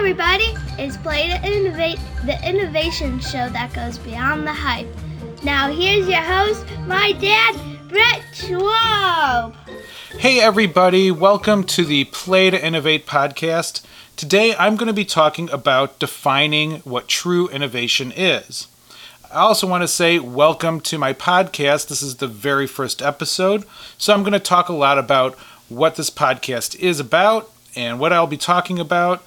everybody, it's Play to Innovate, the innovation show that goes beyond the hype. Now, here's your host, my dad, Brett Schwab. Hey, everybody, welcome to the Play to Innovate podcast. Today, I'm going to be talking about defining what true innovation is. I also want to say welcome to my podcast. This is the very first episode, so I'm going to talk a lot about what this podcast is about and what I'll be talking about,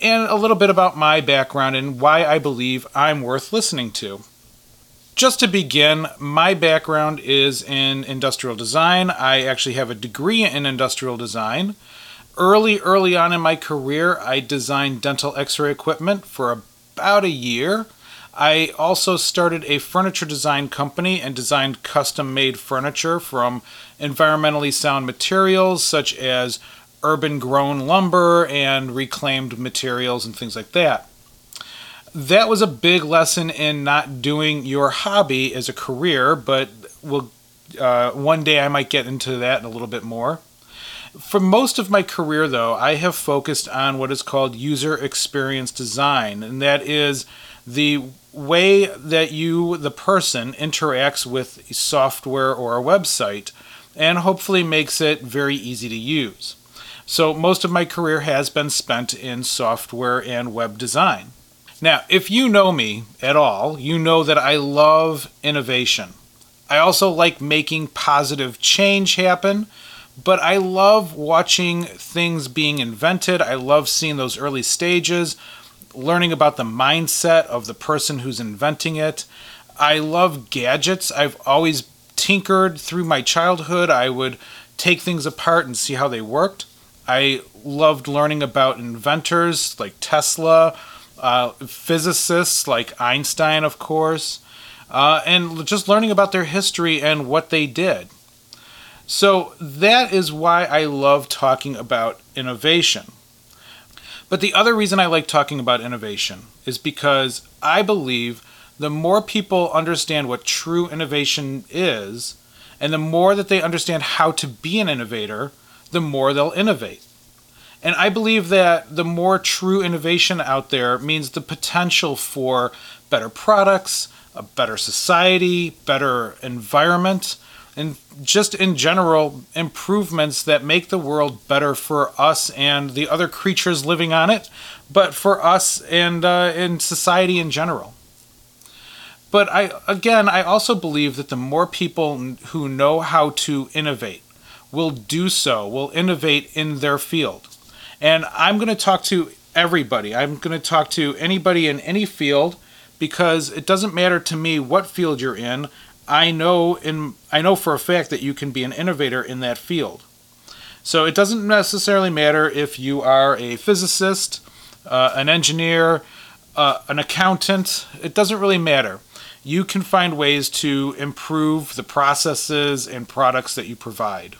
and a little bit about my background and why I believe I'm worth listening to. Just to begin, my background is in industrial design. I actually have a degree in industrial design. Early, early on in my career, I designed dental x ray equipment for about a year. I also started a furniture design company and designed custom made furniture from environmentally sound materials such as urban grown lumber and reclaimed materials and things like that. That was a big lesson in not doing your hobby as a career, but we'll, uh, one day I might get into that a little bit more. For most of my career, though, I have focused on what is called user experience design, and that is the way that you, the person, interacts with software or a website, and hopefully makes it very easy to use. So, most of my career has been spent in software and web design. Now, if you know me at all, you know that I love innovation. I also like making positive change happen, but I love watching things being invented. I love seeing those early stages, learning about the mindset of the person who's inventing it. I love gadgets. I've always tinkered through my childhood. I would take things apart and see how they worked. I loved learning about inventors like Tesla, uh, physicists like Einstein, of course, uh, and just learning about their history and what they did. So that is why I love talking about innovation. But the other reason I like talking about innovation is because I believe the more people understand what true innovation is, and the more that they understand how to be an innovator, the more they'll innovate. And I believe that the more true innovation out there means the potential for better products, a better society, better environment, and just in general improvements that make the world better for us and the other creatures living on it, but for us and uh, in society in general. But I again, I also believe that the more people who know how to innovate will do so, will innovate in their field. And I'm going to talk to everybody. I'm going to talk to anybody in any field because it doesn't matter to me what field you're in. I know in I know for a fact that you can be an innovator in that field. So it doesn't necessarily matter if you are a physicist, uh, an engineer, uh, an accountant. It doesn't really matter. You can find ways to improve the processes and products that you provide.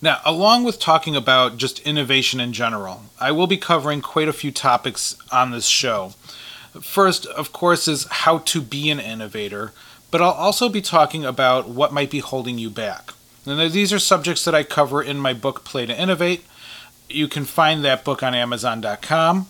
Now, along with talking about just innovation in general, I will be covering quite a few topics on this show. First, of course, is how to be an innovator, but I'll also be talking about what might be holding you back. And these are subjects that I cover in my book, Play to Innovate. You can find that book on Amazon.com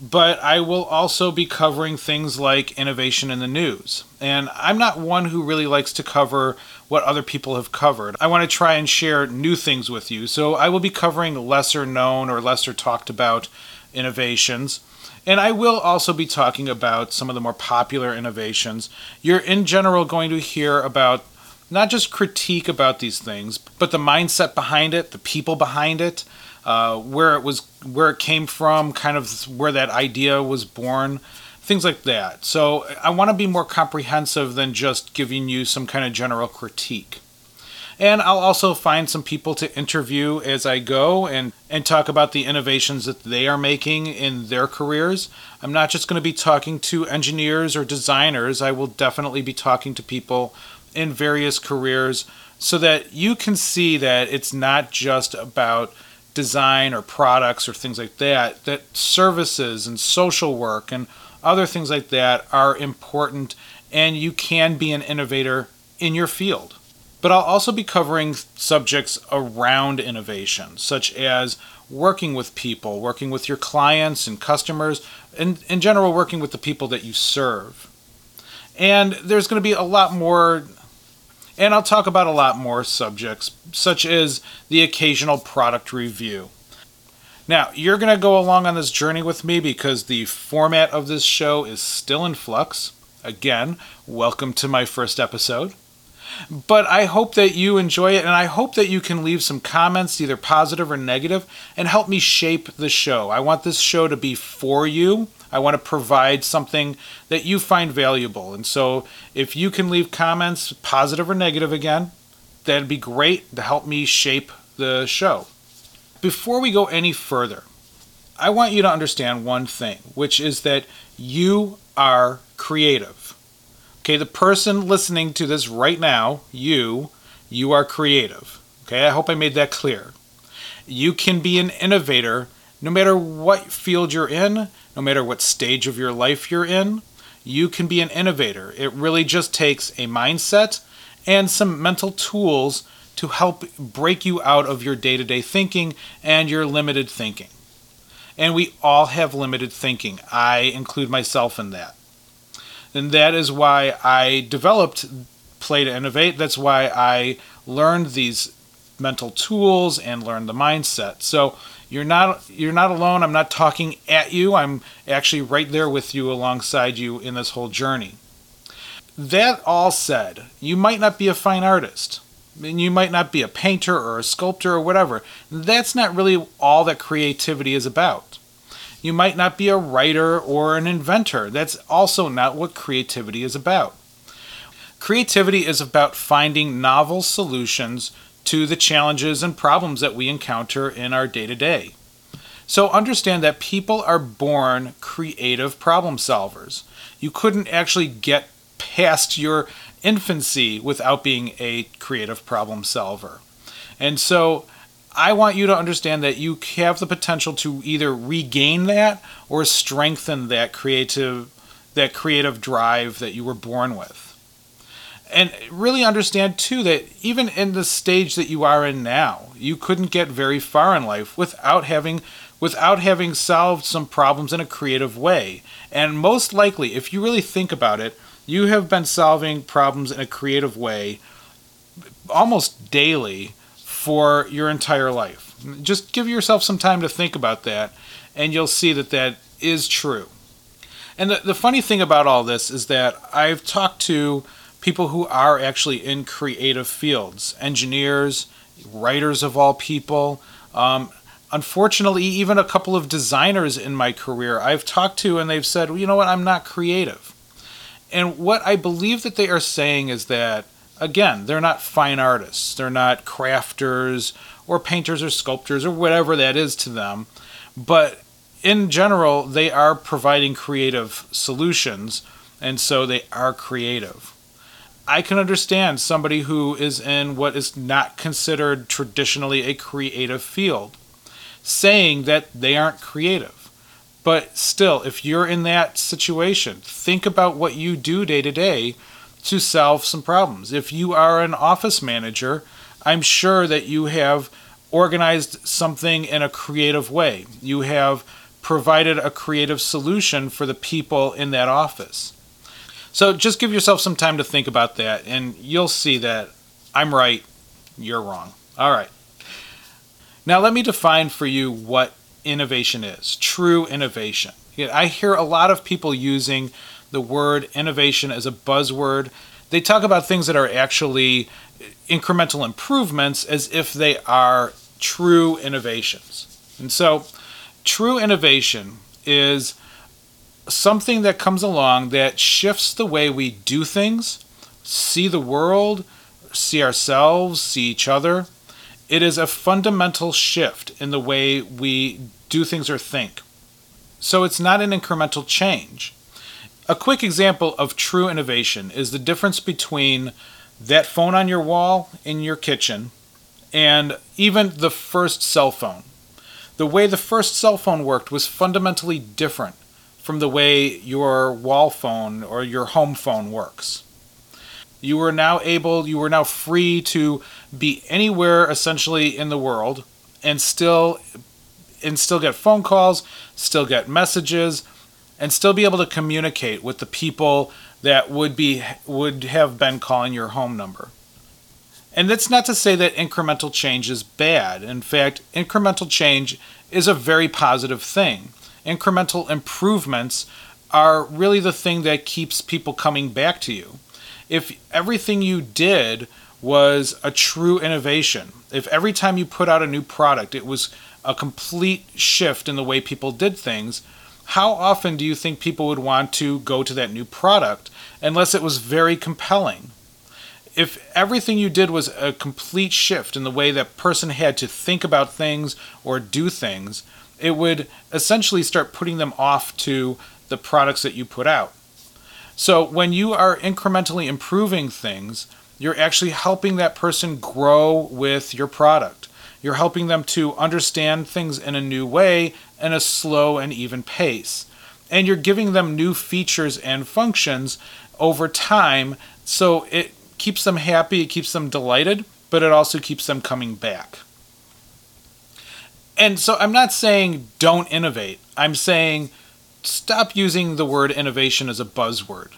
but I will also be covering things like innovation in the news. And I'm not one who really likes to cover what other people have covered. I want to try and share new things with you. So I will be covering lesser known or lesser talked about innovations. And I will also be talking about some of the more popular innovations. You're in general going to hear about not just critique about these things, but the mindset behind it, the people behind it, uh, where it was, where it came from, kind of where that idea was born, things like that. So I want to be more comprehensive than just giving you some kind of general critique. And I'll also find some people to interview as I go and, and talk about the innovations that they are making in their careers. I'm not just going to be talking to engineers or designers, I will definitely be talking to people in various careers so that you can see that it's not just about design or products or things like that, that services and social work and other things like that are important and you can be an innovator in your field. But I'll also be covering subjects around innovation, such as working with people, working with your clients and customers, and in general, working with the people that you serve. And there's going to be a lot more, and I'll talk about a lot more subjects, such as the occasional product review. Now, you're going to go along on this journey with me because the format of this show is still in flux. Again, welcome to my first episode. But I hope that you enjoy it, and I hope that you can leave some comments, either positive or negative, and help me shape the show. I want this show to be for you. I want to provide something that you find valuable. And so if you can leave comments, positive or negative again, that'd be great to help me shape the show. Before we go any further, I want you to understand one thing, which is that you are creative. Okay, the person listening to this right now, you, you are creative. Okay, I hope I made that clear. You can be an innovator no matter what field you're in, no matter what stage of your life you're in. You can be an innovator. It really just takes a mindset and some mental tools to help break you out of your day to day thinking and your limited thinking. And we all have limited thinking. I include myself in that. And that is why I developed Play to Innovate. That's why I learned these mental tools and learned the mindset. So you're not you're not alone. I'm not talking at you. I'm actually right there with you alongside you in this whole journey. That all said, you might not be a fine artist. And you might not be a painter or a sculptor or whatever. That's not really all that creativity is about. You might not be a writer or an inventor. That's also not what creativity is about. Creativity is about finding novel solutions to the challenges and problems that we encounter in our day to day. So understand that people are born creative problem solvers. You couldn't actually get past your infancy without being a creative problem solver. And so I want you to understand that you have the potential to either regain that or strengthen that creative that creative drive that you were born with. And really understand too that even in the stage that you are in now, you couldn't get very far in life without having without having solved some problems in a creative way. And most likely, if you really think about it, you have been solving problems in a creative way almost daily for your entire life. Just give yourself some time to think about that, and you'll see that that is true. And the, the funny thing about all this is that I've talked to people who are actually in creative fields engineers, writers of all people. Um, unfortunately, even a couple of designers in my career I've talked to, and they've said, well, you know what, I'm not creative. And what I believe that they are saying is that again, they're not fine artists. They're not crafters or painters or sculptors or whatever that is to them. But in general, they are providing creative solutions, and so they are creative. I can understand somebody who is in what is not considered traditionally a creative field saying that they aren't creative. But still, if you're in that situation, think about what you do day to day to solve some problems. If you are an office manager, I'm sure that you have organized something in a creative way. You have provided a creative solution for the people in that office. So just give yourself some time to think about that, and you'll see that I'm right, you're wrong. All right. Now, let me define for you what innovation is true innovation. I hear a lot of people using the word innovation as a buzzword. They talk about things that are actually incremental improvements as if they are true innovations. And so, true innovation is something that comes along that shifts the way we do things, see the world, see ourselves, see each other. It is a fundamental shift in the way we do things or think. So it's not an incremental change. A quick example of true innovation is the difference between that phone on your wall in your kitchen and even the first cell phone. The way the first cell phone worked was fundamentally different from the way your wall phone or your home phone works. You were now able, you were now free to be anywhere essentially in the world and still and still get phone calls, still get messages, and still be able to communicate with the people that would be would have been calling your home number. And that's not to say that incremental change is bad. In fact, incremental change is a very positive thing. Incremental improvements are really the thing that keeps people coming back to you. If everything you did was a true innovation, if every time you put out a new product it was a complete shift in the way people did things, how often do you think people would want to go to that new product unless it was very compelling? If everything you did was a complete shift in the way that person had to think about things or do things, it would essentially start putting them off to the products that you put out. So when you are incrementally improving things, you're actually helping that person grow with your product. You're helping them to understand things in a new way in a slow and even pace. And you're giving them new features and functions over time so it keeps them happy, it keeps them delighted, but it also keeps them coming back. And so I'm not saying don't innovate. I'm saying stop using the word innovation as a buzzword.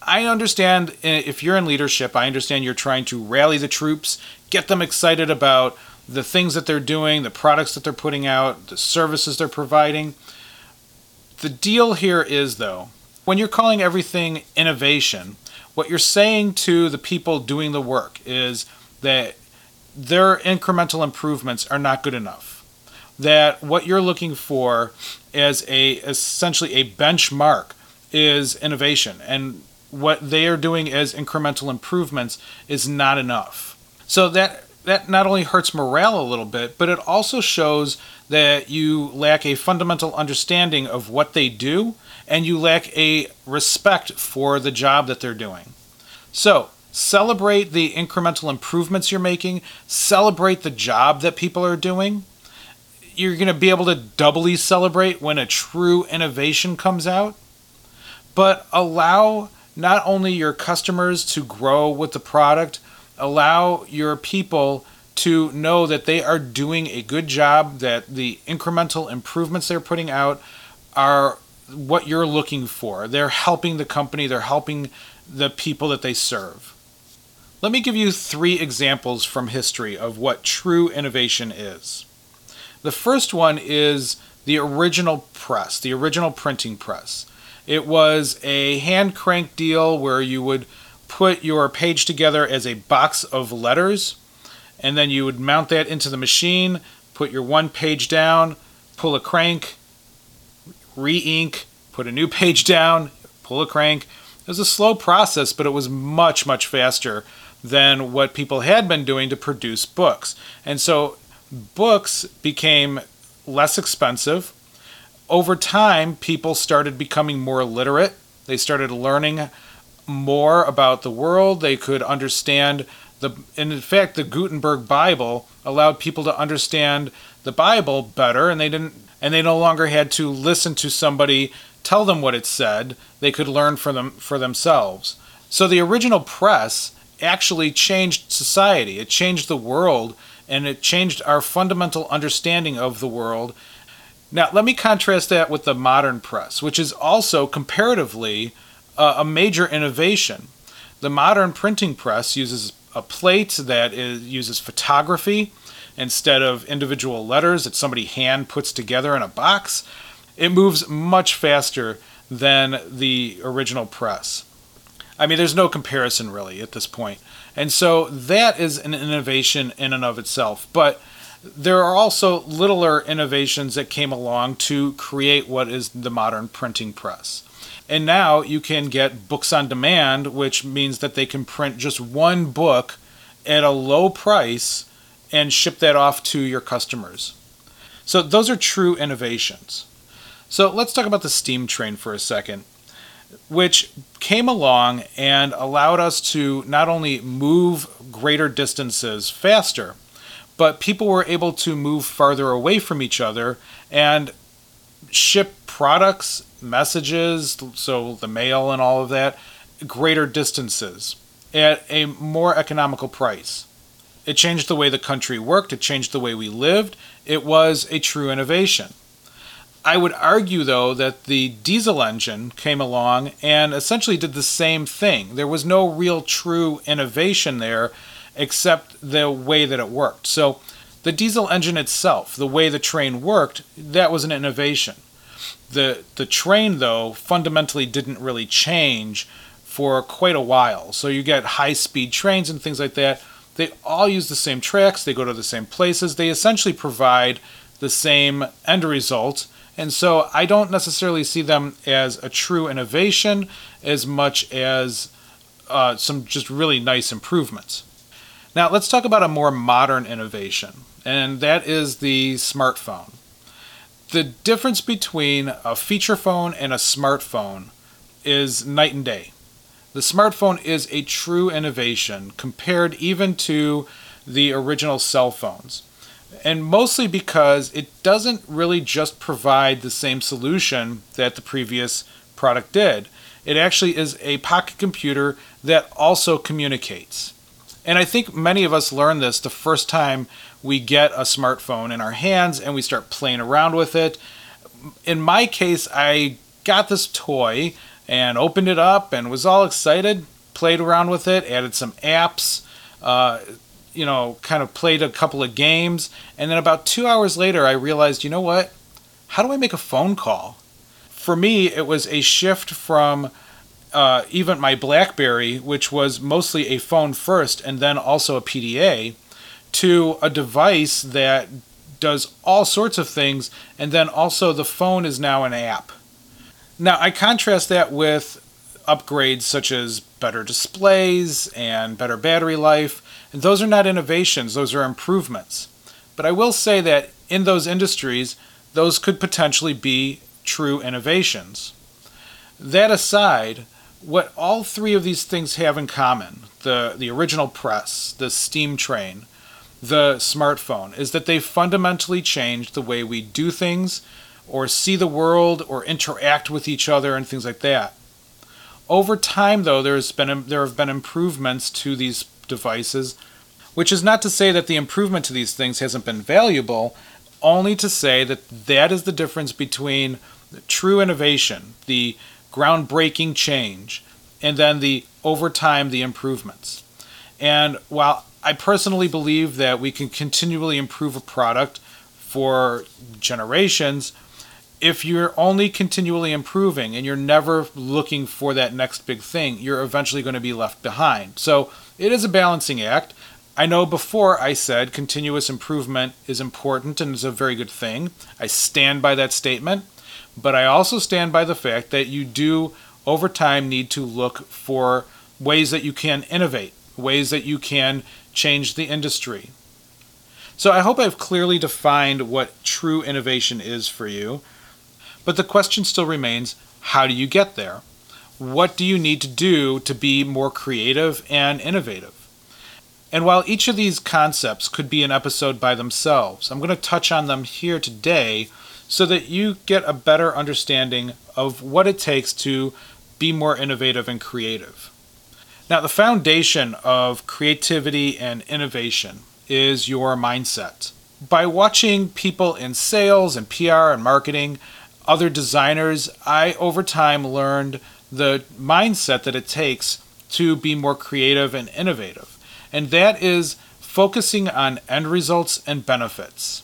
I understand eh, if you're in leadership, I understand you're trying to rally the troops, get them excited about the things that they're doing, the products that they're putting out, the services they're providing. The deal here is, though, when you're calling everything innovation, what you're saying to the people doing the work is that their incremental improvements are not good enough. That what you're looking for as a essentially a benchmark is innovation, and what they are doing as incremental improvements is not enough. So that that not only hurts morale a little bit, but it also shows that you lack a fundamental understanding of what they do and you lack a respect for the job that they're doing. So, celebrate the incremental improvements you're making, celebrate the job that people are doing. You're going to be able to doubly celebrate when a true innovation comes out, but allow not only your customers to grow with the product, allow your people to know that they are doing a good job, that the incremental improvements they're putting out are what you're looking for. They're helping the company, they're helping the people that they serve. Let me give you three examples from history of what true innovation is. The first one is the original press, the original printing press. It was a hand crank deal where you would put your page together as a box of letters, and then you would mount that into the machine, put your one page down, pull a crank, re ink, put a new page down, pull a crank. It was a slow process, but it was much, much faster than what people had been doing to produce books. And so books became less expensive. Over time, people started becoming more literate. They started learning more about the world. They could understand the, and in fact, the Gutenberg Bible allowed people to understand the Bible better, and they didn't, and they no longer had to listen to somebody tell them what it said. They could learn for them for themselves. So the original press actually changed society. It changed the world, and it changed our fundamental understanding of the world. Now, let me contrast that with the modern press, which is also comparatively uh, a major innovation. The modern printing press uses a plate that is, uses photography instead of individual letters that somebody hand puts together in a box. It moves much faster than the original press. I mean, there's no comparison really at this point. And so that is an innovation in and of itself. But there are also littler innovations that came along to create what is the modern printing press. And now you can get books on demand, which means that they can print just one book at a low price and ship that off to your customers. So those are true innovations. So let's talk about the steam train for a second, which came along and allowed us to not only move greater distances faster, but people were able to move farther away from each other and ship products, messages, so the mail and all of that, greater distances. at a more economical price. It changed the way the country worked, it changed the way we lived. It was a true innovation. I would argue, though, that the diesel engine came along and essentially did the same thing. There was no real true innovation there except the way that it worked. So, the diesel engine itself, the way the train worked, that was an innovation. The, the train, though, fundamentally didn't really change for quite a while. So, you get high speed trains and things like that. They all use the same tracks, they go to the same places, they essentially provide the same end result and so I don't necessarily see them as a true innovation as much as uh, some just really nice improvements. Now, let's talk about a more modern innovation, and that is the smartphone. The difference between a feature phone and a smartphone is night and day. The smartphone is a true innovation compared even to the original cell phones and mostly because it doesn't really just provide the same solution that the previous product did. It actually is a pocket computer that also communicates. And I think many of us learn this the first time we get a smartphone in our hands and we start playing around with it. In my case, I got this toy and opened it up and was all excited, played around with it, added some apps, uh, you know, kind of played a couple of games. And then about two hours later, I realized, you know what? How do I make a phone call? For me, it was a shift from uh, even my Blackberry, which was mostly a phone first and then also a PDA, to a device that does all sorts of things, and then also the phone is now an app. Now, I contrast that with upgrades such as better displays and better battery life and those are not innovations, those are improvements. But I will say that in those industries, those could potentially be true innovations. That aside, what all three of these things have in common the, the original press, the steam train, the smartphone is that they fundamentally changed the way we do things or see the world or interact with each other and things like that. Over time, though, there's been there have been improvements to these devices, which is not to say that the improvement to these things hasn't been valuable, only to say that that is the difference between true innovation, the groundbreaking change, and then the over time the improvements. And while I personally believe that we can continually improve a product for generations, if you're only continually improving and you're never looking for that next big thing, you're eventually going to be left behind. So it is a balancing act. I know before I said continuous improvement is important and is a very good thing. I stand by that statement, but I also stand by the fact that you do, over time, need to look for ways that you can innovate, ways that you can change the industry. So I hope I've clearly defined what true innovation is for you. But the question still remains how do you get there? What do you need to do to be more creative and innovative? And while each of these concepts could be an episode by themselves, I'm going to touch on them here today so that you get a better understanding of what it takes to be more innovative and creative. Now, the foundation of creativity and innovation is your mindset. By watching people in sales and PR and marketing, other designers, I over time learned the mindset that it takes to be more creative and innovative. And that is focusing on end results and benefits.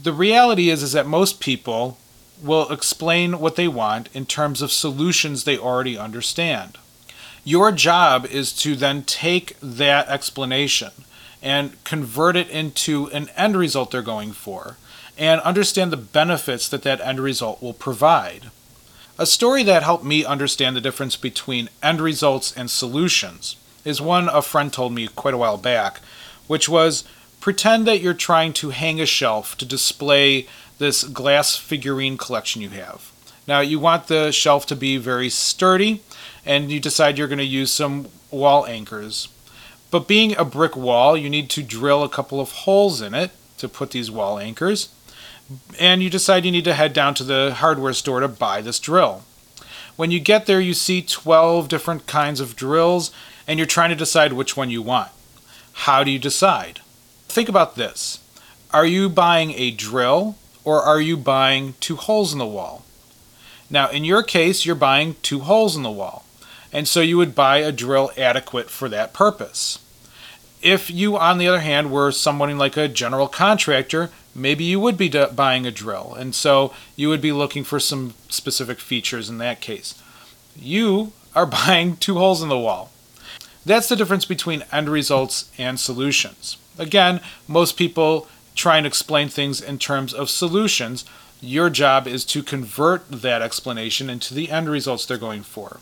The reality is, is that most people will explain what they want in terms of solutions they already understand. Your job is to then take that explanation and convert it into an end result they're going for and understand the benefits that that end result will provide. A story that helped me understand the difference between end results and solutions is one a friend told me quite a while back, which was pretend that you're trying to hang a shelf to display this glass figurine collection you have. Now, you want the shelf to be very sturdy, and you decide you're going to use some wall anchors. But being a brick wall, you need to drill a couple of holes in it to put these wall anchors and you decide you need to head down to the hardware store to buy this drill. When you get there, you see 12 different kinds of drills, and you're trying to decide which one you want. How do you decide? Think about this Are you buying a drill or are you buying two holes in the wall? Now, in your case, you're buying two holes in the wall, and so you would buy a drill adequate for that purpose. If you, on the other hand, were someone like a general contractor, maybe you would be buying a drill, and so you would be looking for some specific features in that case. You are buying two holes in the wall. That's the difference between end results and solutions. Again, most people try and explain things in terms of solutions. Your job is to convert that explanation into the end results they're going for.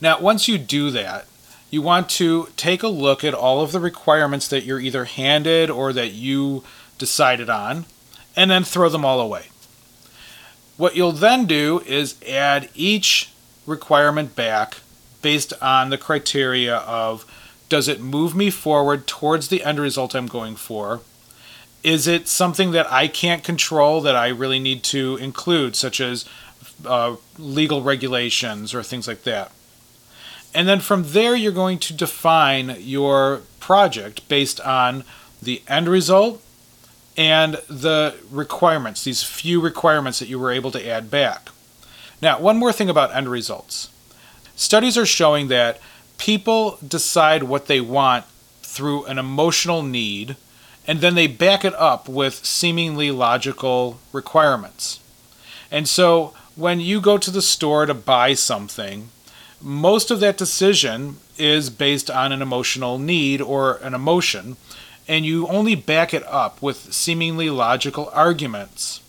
Now, once you do that, you want to take a look at all of the requirements that you're either handed or that you decided on, and then throw them all away. What you'll then do is add each requirement back based on the criteria of does it move me forward towards the end result I'm going for? Is it something that I can't control that I really need to include, such as uh, legal regulations or things like that? And then from there, you're going to define your project based on the end result and the requirements, these few requirements that you were able to add back. Now, one more thing about end results. Studies are showing that people decide what they want through an emotional need, and then they back it up with seemingly logical requirements. And so, when you go to the store to buy something, most of that decision is based on an emotional need or an emotion, and you only back it up with seemingly logical arguments.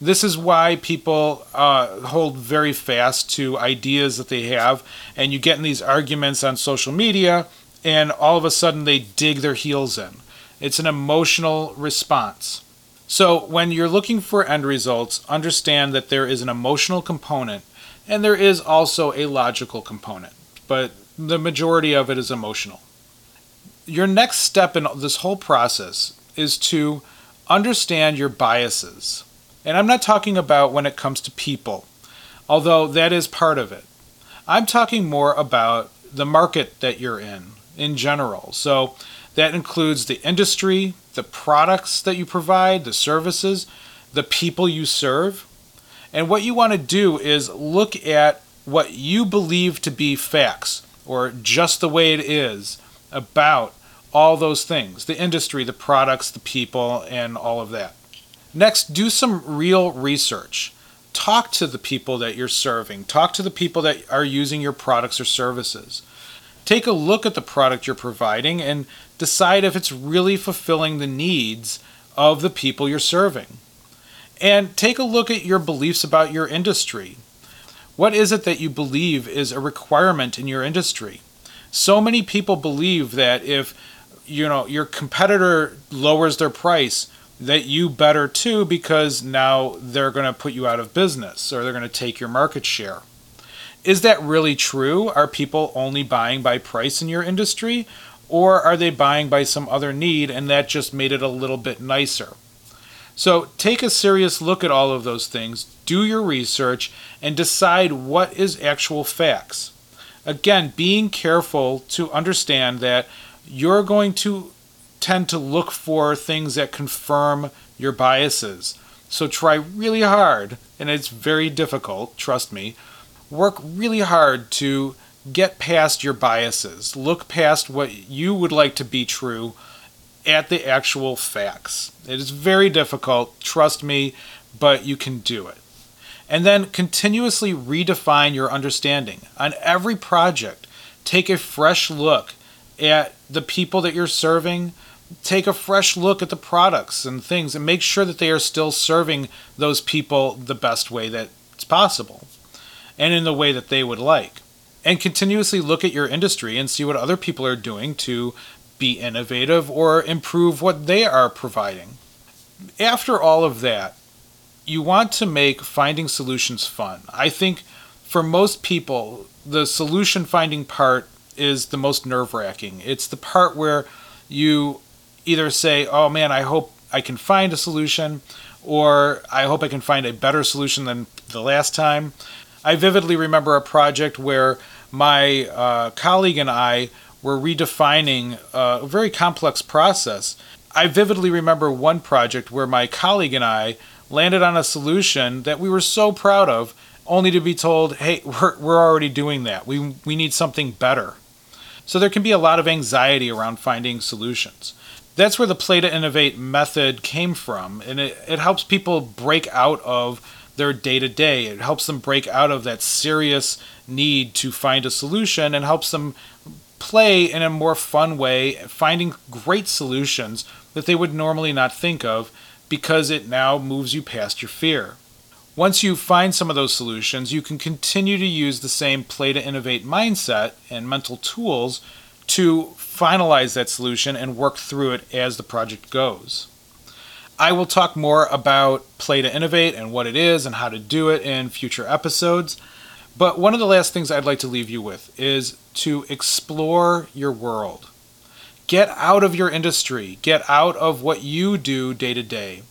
This is why people uh, hold very fast to ideas that they have, and you get in these arguments on social media, and all of a sudden they dig their heels in. It's an emotional response. So, when you're looking for end results, understand that there is an emotional component and there is also a logical component, but the majority of it is emotional your next step in this whole process is to understand your biases. And I'm not talking about when it comes to people, although that is part of it. I'm talking more about the market that you're in in general. So that includes the industry, the products that you provide, the services, the people you serve. And what you want to do is look at what you believe to be facts or just the way it is about all those things the industry, the products, the people, and all of that. Next, do some real research. Talk to the people that you're serving, talk to the people that are using your products or services. Take a look at the product you're providing and decide if it's really fulfilling the needs of the people you're serving. And take a look at your beliefs about your industry. What is it that you believe is a requirement in your industry? So many people believe that if you know your competitor lowers their price that you better too because now they're going to put you out of business or they're going to take your market share. Is that really true? Are people only buying by price in your industry or are they buying by some other need and that just made it a little bit nicer? So take a serious look at all of those things, do your research, and decide what is actual facts. Again, being careful to understand that you're going to tend to look for things that confirm your biases. So try really hard, and it's very difficult, trust me. Work really hard to get past your biases. Look past what you would like to be true at the actual facts. It is very difficult, trust me, but you can do it. And then continuously redefine your understanding. On every project, take a fresh look at the people that you're serving, take a fresh look at the products and things and make sure that they are still serving those people the best way that it's possible and in the way that they would like. And continuously look at your industry and see what other people are doing to be innovative or improve what they are providing. After all of that, you want to make finding solutions fun. I think for most people, the solution finding part is the most nerve wracking. It's the part where you either say, oh man, I hope I can find a solution, or I hope I can find a better solution than the last time. I vividly remember a project where my uh, colleague and I were redefining a very complex process. I vividly remember one project where my colleague and I landed on a solution that we were so proud of, only to be told, hey, we're, we're already doing that. We, we need something better. So there can be a lot of anxiety around finding solutions. That's where the play to innovate method came from, and it, it helps people break out of their day to day. It helps them break out of that serious need to find a solution and helps them play in a more fun way, finding great solutions that they would normally not think of because it now moves you past your fear. Once you find some of those solutions, you can continue to use the same play to innovate mindset and mental tools to finalize that solution and work through it as the project goes. I will talk more about Play to Innovate and what it is and how to do it in future episodes. But one of the last things I'd like to leave you with is to explore your world. Get out of your industry, get out of what you do day to day.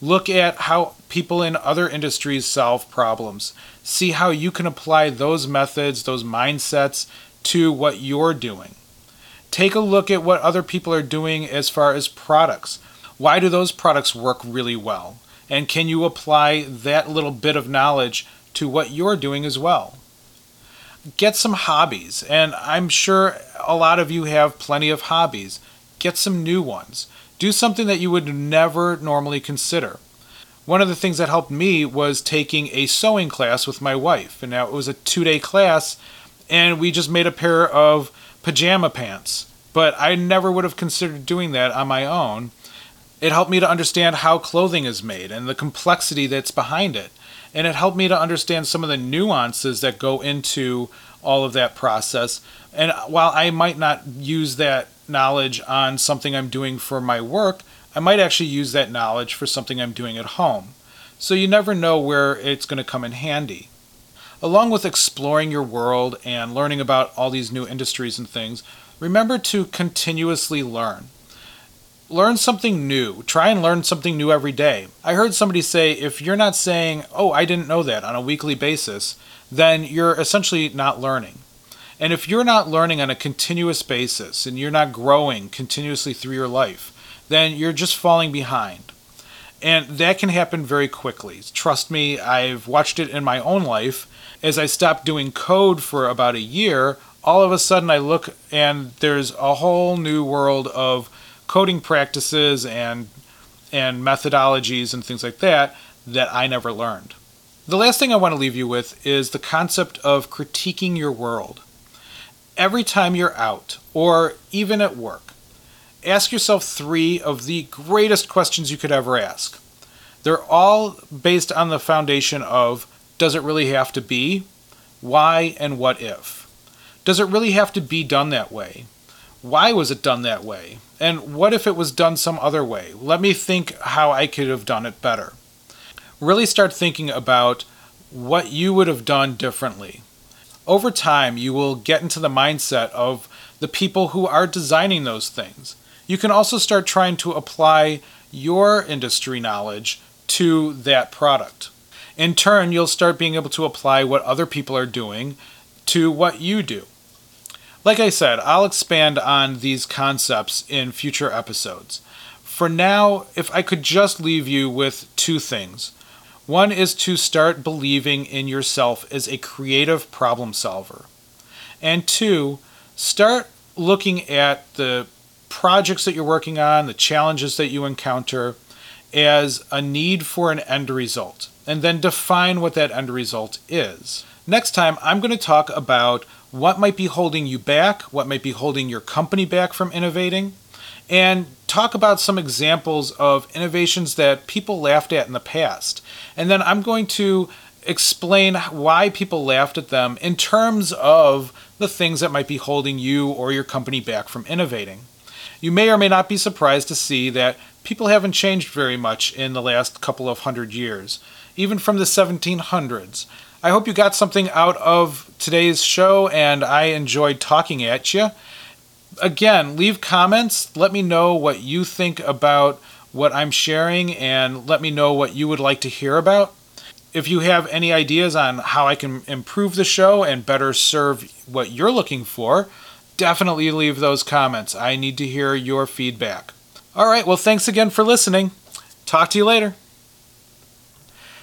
Look at how people in other industries solve problems. See how you can apply those methods, those mindsets to what you're doing. Take a look at what other people are doing as far as products. Why do those products work really well? And can you apply that little bit of knowledge to what you're doing as well? Get some hobbies, and I'm sure a lot of you have plenty of hobbies. Get some new ones. Do something that you would never normally consider. One of the things that helped me was taking a sewing class with my wife, and now it was a two day class, and we just made a pair of pajama pants. But I never would have considered doing that on my own. It helped me to understand how clothing is made and the complexity that's behind it. And it helped me to understand some of the nuances that go into all of that process. And while I might not use that knowledge on something I'm doing for my work, I might actually use that knowledge for something I'm doing at home. So you never know where it's going to come in handy. Along with exploring your world and learning about all these new industries and things, remember to continuously learn learn something new. Try and learn something new every day. I heard somebody say if you're not saying, oh, I didn't know that on a weekly basis, then you're essentially not learning. And if you're not learning on a continuous basis and you're not growing continuously through your life, then you're just falling behind. And that can happen very quickly. Trust me, I've watched it in my own life. As I stopped doing code for about a year, all of a sudden I look and there's a whole new world of coding practices and and methodologies and things like that that I never learned. The last thing I want to leave you with is the concept of critiquing your world. Every time you're out, or even at work, ask yourself three of the greatest questions you could ever ask. They're all based on the foundation of does it really have to be? Why and what if? Does it really have to be done that way? Why was it done that way? And what if it was done some other way? Let me think how I could have done it better. Really start thinking about what you would have done differently. Over time, you will get into the mindset of the people who are designing those things. You can also start trying to apply your industry knowledge to that product. In turn, you'll start being able to apply what other people are doing to what you do. Like I said, I'll expand on these concepts in future episodes. For now, if I could just leave you with two things. One is to start believing in yourself as a creative problem solver. And two, start looking at the projects that you're working on, the challenges that you encounter, as a need for an end result, and then define what that end result is. Next time, I'm going to talk about what might be holding you back, what might be holding your company back from innovating, and talk about some examples of innovations that people laughed at in the past. And then I'm going to explain why people laughed at them in terms of the things that might be holding you or your company back from innovating. You may or may not be surprised to see that people haven't changed very much in the last couple of hundred years, even from the 1700s. I hope you got something out of today's show and I enjoyed talking at you. Again, leave comments. Let me know what you think about what I'm sharing and let me know what you would like to hear about. If you have any ideas on how I can improve the show and better serve what you're looking for, definitely leave those comments. I need to hear your feedback. All right, well, thanks again for listening. Talk to you later.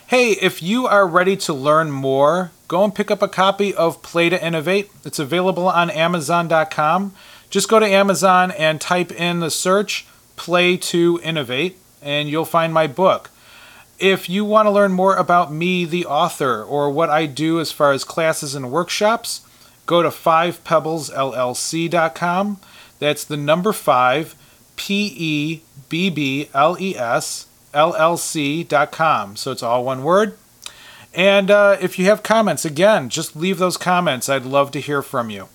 Hey, if you are ready to learn more, go and pick up a copy of Play to Innovate. It's available on Amazon.com. Just go to Amazon and type in the search Play to Innovate, and you'll find my book. If you want to learn more about me, the author, or what I do as far as classes and workshops, go to 5pebblesllc.com. That's the number 5, P E B B L E S llc.com. So it's all one word. And uh, if you have comments, again, just leave those comments. I'd love to hear from you.